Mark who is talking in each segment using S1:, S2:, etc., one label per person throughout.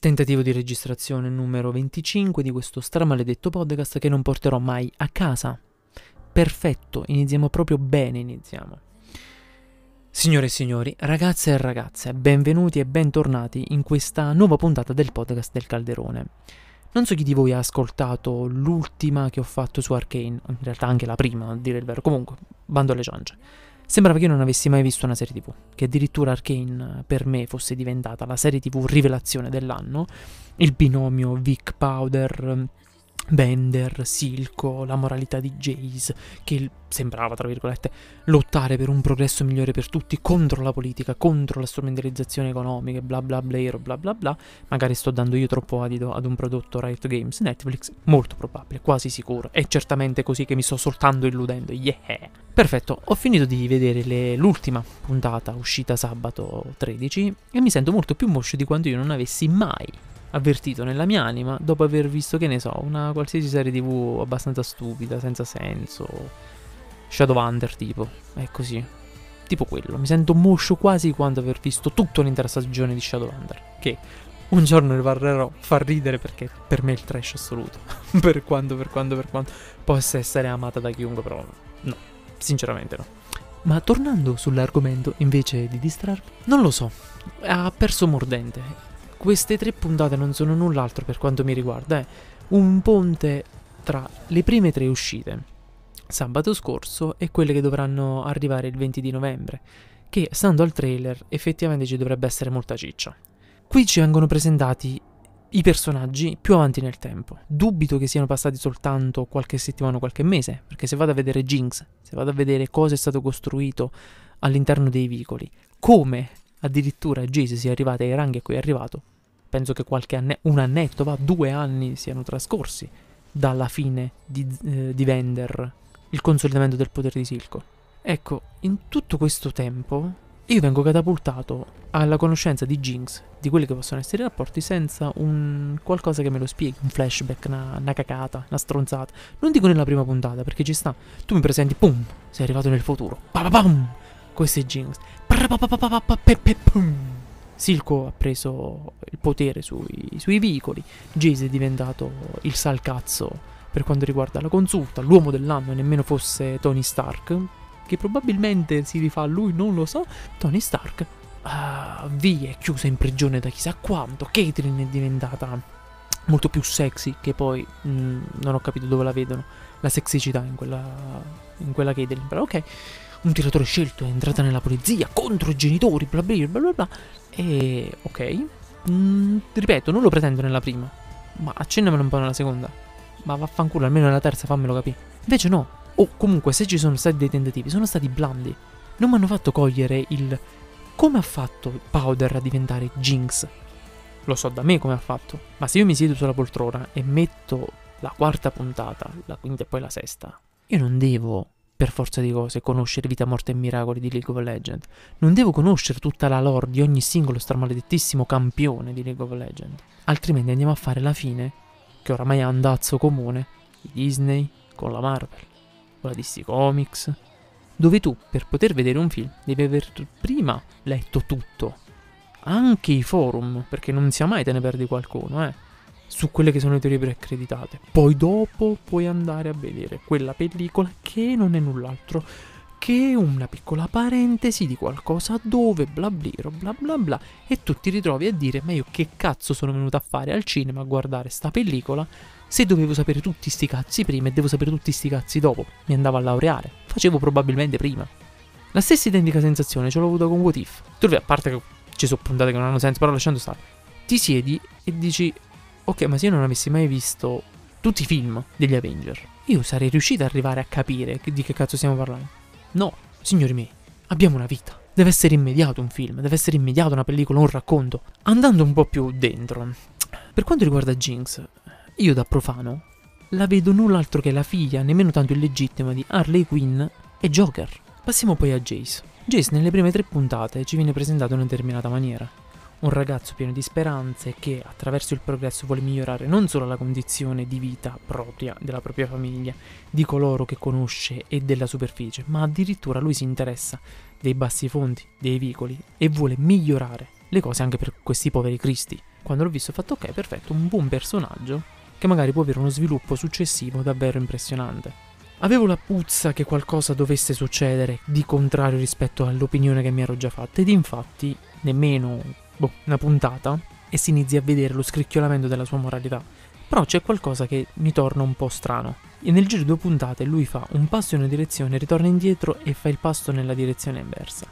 S1: Tentativo di registrazione numero 25 di questo stramaledetto podcast che non porterò mai a casa. Perfetto, iniziamo proprio bene, iniziamo. Signore e signori, ragazze e ragazze, benvenuti e bentornati in questa nuova puntata del podcast del Calderone. Non so chi di voi ha ascoltato l'ultima che ho fatto su Arcane, in realtà anche la prima, a dire il vero, comunque, bando alle ciance. Sembrava che io non avessi mai visto una serie TV, che addirittura Arkane per me fosse diventata la serie TV rivelazione dell'anno, il binomio Vic Powder Bender, Silco, la moralità di Jace, che sembrava, tra virgolette, lottare per un progresso migliore per tutti contro la politica, contro la strumentalizzazione economica, bla bla bla, bla bla bla. Magari sto dando io troppo adito ad un prodotto Riot Games Netflix, molto probabile, quasi sicuro. È certamente così che mi sto soltanto illudendo, yeah! Perfetto, ho finito di vedere le, l'ultima puntata uscita sabato 13 e mi sento molto più moscio di quanto io non avessi mai avvertito nella mia anima dopo aver visto, che ne so, una qualsiasi serie tv abbastanza stupida, senza senso. Shadowhunter tipo, è così. Tipo quello, mi sento moscio quasi quando aver visto tutta un'intera stagione di Shadowhunter, che un giorno ne parlerò, fa ridere perché per me è il trash assoluto. per quanto, per quanto, per quanto possa essere amata da chiunque, però no, sinceramente no. Ma tornando sull'argomento, invece di distrarmi, non lo so, ha perso mordente queste tre puntate non sono null'altro per quanto mi riguarda, è un ponte tra le prime tre uscite sabato scorso e quelle che dovranno arrivare il 20 di novembre, che stando al trailer effettivamente ci dovrebbe essere molta ciccia. Qui ci vengono presentati i personaggi più avanti nel tempo. Dubito che siano passati soltanto qualche settimana o qualche mese, perché se vado a vedere Jinx, se vado a vedere cosa è stato costruito all'interno dei vicoli, come addirittura Jace sia arrivata ai ranghi a cui è arrivato, penso che qualche anno, un annetto, va, due anni siano trascorsi dalla fine di, eh, di Vender, il consolidamento del potere di Silco. Ecco, in tutto questo tempo io vengo catapultato alla conoscenza di Jinx, di quelli che possono essere i rapporti, senza un qualcosa che me lo spieghi, un flashback, una, una cacata, una stronzata. Non dico nella prima puntata, perché ci sta. Tu mi presenti, pum, sei arrivato nel futuro. Pa, pa, pam, questo è Jinx. Silco ha preso il potere sui, sui vicoli. Jace è diventato il salcazzo per quanto riguarda la consulta. L'uomo dell'anno nemmeno fosse Tony Stark. Che probabilmente si rifà a lui, non lo so. Tony Stark. Uh, v è chiusa in prigione da chissà quanto. Caitlyn è diventata molto più sexy. Che poi mh, mm, non ho capito dove la vedono. La sexicità in quella, in quella Caitlyn. Però ok un tiratore scelto è entrata nella polizia contro i genitori, bla bla bla bla bla. E ok. Mm, ripeto, non lo pretendo nella prima. Ma accennamelo un po' nella seconda. Ma vaffanculo, almeno nella terza fammelo capire. Invece no. O comunque, se ci sono stati dei tentativi, sono stati blandi. Non mi hanno fatto cogliere il... Come ha fatto Powder a diventare Jinx? Lo so da me come ha fatto. Ma se io mi siedo sulla poltrona e metto la quarta puntata, la quinta e poi la sesta, io non devo per forza di cose, conoscere Vita, Morte e Miracoli di League of Legends. Non devo conoscere tutta la lore di ogni singolo stramaledettissimo campione di League of Legends. Altrimenti andiamo a fare la fine, che oramai è andazzo comune, di Disney con la Marvel, con la DC Comics, dove tu, per poter vedere un film, devi aver prima letto tutto. Anche i forum, perché non sia mai te ne perdi qualcuno, eh su quelle che sono le teorie preaccreditate. Poi dopo puoi andare a vedere quella pellicola che non è null'altro che una piccola parentesi di qualcosa dove bla bliro bla bla bla e tu ti ritrovi a dire ma io che cazzo sono venuto a fare al cinema a guardare sta pellicola? Se dovevo sapere tutti sti cazzi prima e devo sapere tutti sti cazzi dopo mi andavo a laureare. Facevo probabilmente prima. La stessa identica sensazione ce l'ho avuta con What If. Tu a parte che ci sono puntate che non hanno senso però lasciando stare. Ti siedi e dici Ok, ma se io non avessi mai visto tutti i film degli Avenger, io sarei riuscito ad arrivare a capire di che cazzo stiamo parlando. No, signori miei, abbiamo una vita. Deve essere immediato un film, deve essere immediato una pellicola, un racconto. Andando un po' più dentro. Per quanto riguarda Jinx, io da profano la vedo null'altro che la figlia, nemmeno tanto illegittima, di Harley Quinn e Joker. Passiamo poi a Jace. Jace nelle prime tre puntate ci viene presentato in una determinata maniera un ragazzo pieno di speranze che attraverso il progresso vuole migliorare non solo la condizione di vita propria della propria famiglia, di coloro che conosce e della superficie, ma addirittura lui si interessa dei bassi fondi, dei vicoli e vuole migliorare le cose anche per questi poveri cristi. Quando l'ho visto ho fatto ok, perfetto, un buon personaggio che magari può avere uno sviluppo successivo davvero impressionante. Avevo la puzza che qualcosa dovesse succedere di contrario rispetto all'opinione che mi ero già fatta ed infatti nemmeno boh, una puntata e si inizia a vedere lo scricchiolamento della sua moralità. Però c'è qualcosa che mi torna un po' strano. E nel giro di due puntate lui fa un passo in una direzione, ritorna indietro e fa il passo nella direzione inversa.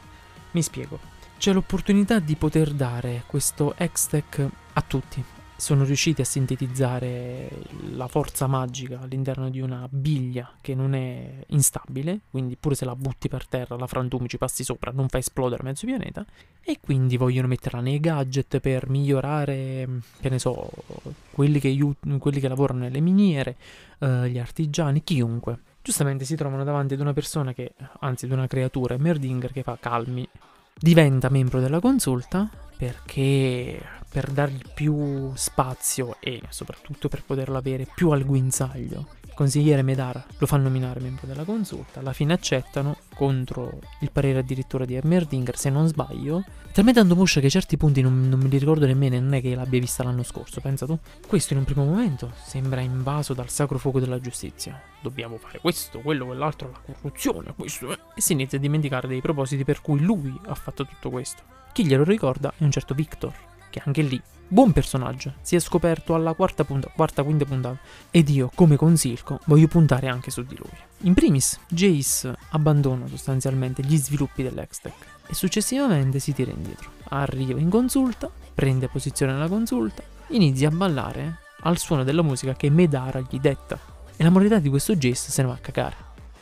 S1: Mi spiego. C'è l'opportunità di poter dare questo Hextech a tutti, sono riusciti a sintetizzare la forza magica all'interno di una biglia che non è instabile, quindi pure se la butti per terra, la frantumi, ci passi sopra, non fa esplodere mezzo pianeta, e quindi vogliono metterla nei gadget per migliorare, che ne so, quelli che, quelli che lavorano nelle miniere, eh, gli artigiani, chiunque. Giustamente si trovano davanti ad una persona che, anzi ad una creatura, Merdinger, che fa calmi, diventa membro della consulta perché per dargli più spazio e soprattutto per poterlo avere più al guinzaglio. Il consigliere Medara lo fa nominare membro della consulta, alla fine accettano contro il parere addirittura di Emmerdinger, se non sbaglio. Talmente tanto muscia che certi punti non, non, me li ricordo nemmeno, non è che l'abbia vista l'anno scorso, pensa tu. Questo in un primo momento sembra invaso dal sacro fuoco della giustizia. Dobbiamo fare questo, quello, quell'altro, la corruzione, questo. Eh. E si inizia a dimenticare dei propositi per cui lui ha fatto tutto questo. Chi glielo ricorda è un certo Victor, che anche lì, buon personaggio, si è scoperto alla quarta, punta, quarta quinta puntata. Ed io, come consilco, voglio puntare anche su di lui. In primis, Jace abbandona sostanzialmente gli sviluppi dell'Extech e successivamente si tira indietro. Arriva in consulta, prende posizione nella consulta, inizia a ballare al suono della musica che Medara gli detta. E la moralità di questo Jace se ne va a cagare.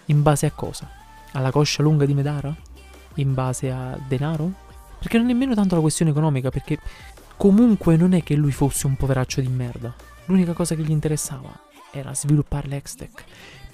S1: In base a cosa? Alla coscia lunga di Medara? In base a denaro? Perché non è nemmeno tanto la questione economica, perché comunque non è che lui fosse un poveraccio di merda. L'unica cosa che gli interessava era sviluppare l'Extech.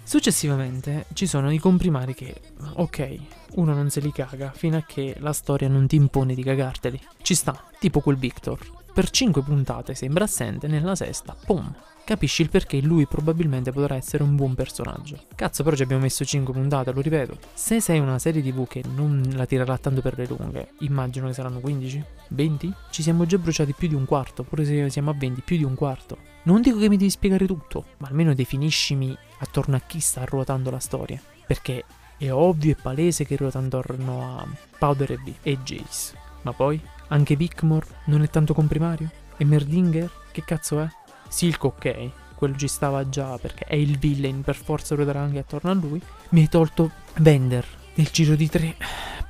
S1: Successivamente ci sono i comprimari che, ok, uno non se li caga fino a che la storia non ti impone di cagarteli. Ci sta, tipo quel Victor. Per 5 puntate sembra assente, nella sesta, pum, capisci il perché lui probabilmente potrà essere un buon personaggio. Cazzo, però ci abbiamo messo 5 puntate, lo ripeto. Se sei una serie TV che non la tirerà tanto per le lunghe, immagino che saranno 15? 20? Ci siamo già bruciati più di un quarto, pure se siamo a 20, più di un quarto. Non dico che mi devi spiegare tutto, ma almeno definiscimi attorno a chi sta ruotando la storia. Perché è ovvio e palese che ruota intorno a Powder e B e Jace. Ma poi, anche Bickmore non è tanto comprimario? E Merdinger? Che cazzo è? Silk ok, quello ci stava già perché è il villain, per forza ruoterà anche attorno a lui. Mi hai tolto Bender nel giro di tre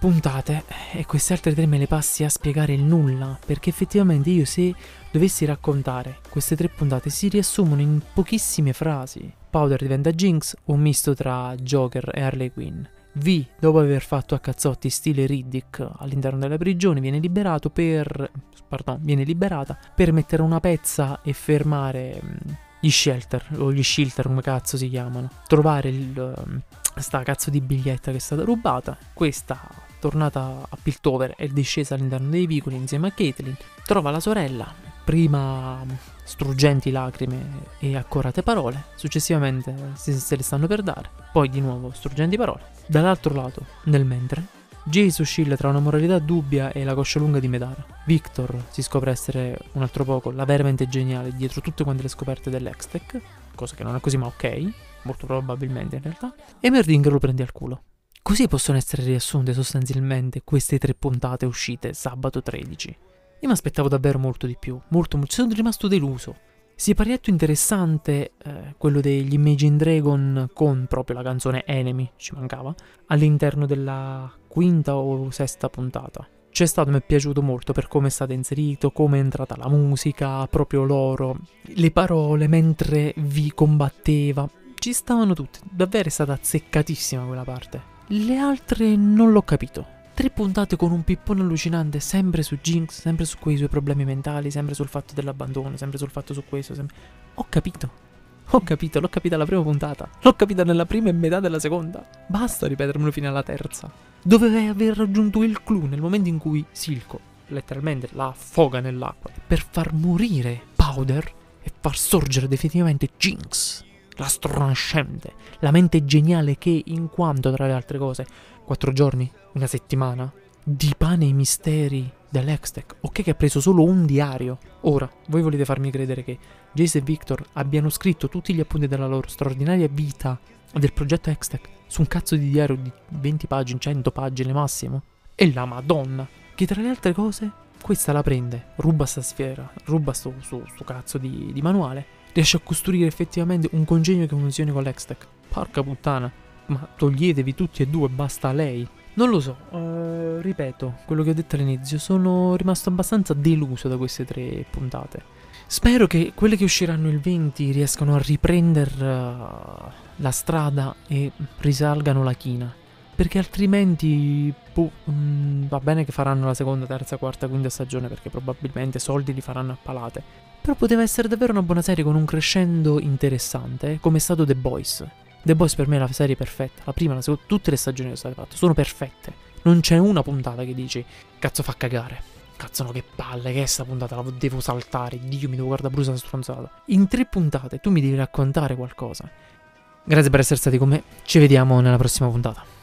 S1: puntate e queste altre tre me le passi a spiegare il nulla, perché effettivamente io se dovessi raccontare queste tre puntate si riassumono in pochissime frasi. Powder diventa Jinx, un misto tra Joker e Harley Quinn. V, dopo aver fatto a cazzotti stile Riddick all'interno della prigione, viene liberato per. Pardon, viene liberata per mettere una pezza e fermare mm, gli shelter, o gli shelter come cazzo si chiamano. Trovare il, mm, sta cazzo di biglietta che è stata rubata. Questa, tornata a Piltover, è discesa all'interno dei vicoli insieme a Caitlyn. Trova la sorella, prima struggenti lacrime e accorate parole, successivamente se, le stanno per dare, poi di nuovo struggenti parole. Dall'altro lato, nel mentre, Jace oscilla tra una moralità dubbia e la coscia lunga di Medara. Victor si scopre essere un altro poco la veramente geniale dietro tutte quante le scoperte dell'Extech, cosa che non è così ma ok, molto probabilmente in realtà, e Merdinger lo prende al culo. Così possono essere riassunte sostanzialmente queste tre puntate uscite sabato 13. Io mi aspettavo davvero molto di più, molto, molto, sono rimasto deluso. Siparietto interessante, eh, quello degli Imagine Dragon con proprio la canzone Enemy, ci mancava, all'interno della quinta o sesta puntata. C'è stato, mi è piaciuto molto per come è stato inserito, come è entrata la musica, proprio loro, le parole mentre vi combatteva. Ci stavano tutte, davvero è stata azzeccatissima quella parte. Le altre non l'ho capito. Tre puntate con un pippone allucinante, sempre su Jinx, sempre su quei suoi problemi mentali, sempre sul fatto dell'abbandono, sempre sul fatto su questo. Sempre... Ho capito. Ho capito, l'ho capita alla prima puntata. L'ho capita nella prima e metà della seconda. Basta ripetermelo fino alla terza. Doveva aver raggiunto il clou nel momento in cui Silco, letteralmente, la affoga nell'acqua per far morire Powder e far sorgere definitivamente Jinx. La stronascente, la mente geniale che, in quanto tra le altre cose, quattro giorni, una settimana, di pane i misteri dell'Extech. Ok che ha preso solo un diario. Ora, voi volete farmi credere che Jace e Victor abbiano scritto tutti gli appunti della loro straordinaria vita del progetto Extech su un cazzo di diario di 20 pagine, 100 pagine massimo? E la madonna, che tra le altre cose, questa la prende, ruba sta sfera, ruba sto, sto, sto cazzo di, di, manuale, riesce a costruire effettivamente un congegno che funzioni con l'Extech. Porca puttana, ma toglietevi tutti e due, basta lei. Non lo so, uh, ripeto quello che ho detto all'inizio, sono rimasto abbastanza deluso da queste tre puntate. Spero che quelle che usciranno il 20 riescano a riprendere uh, la strada e risalgano la china. Perché altrimenti boh, mh, mm, va bene che faranno la seconda, terza, quarta, quinta stagione perché probabilmente soldi li faranno a palate. Però poteva essere davvero una buona serie con un crescendo interessante, come è stato The Boys. The Boys per me è la serie perfetta. La prima, la seconda, tutte le stagioni che sono state fatte sono perfette. Non c'è una puntata che dici, cazzo fa cagare. Cazzo no, che palle, che è sta puntata, la devo saltare. Dio, mi devo guardare brusa stronzata. In tre puntate tu mi devi raccontare qualcosa. Grazie per essere stati con me. Ci vediamo nella prossima puntata.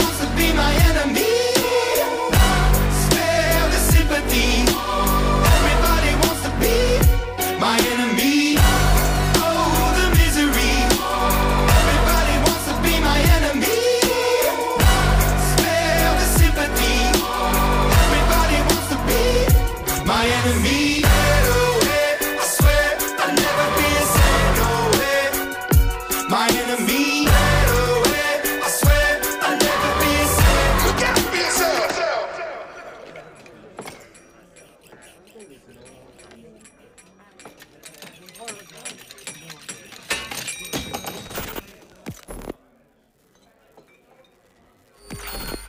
S2: be my enemy. Spare the sympathy. Everybody wants to be my enemy. Oh, the misery. Everybody wants to be my enemy. Spare the sympathy. Everybody wants to be my enemy.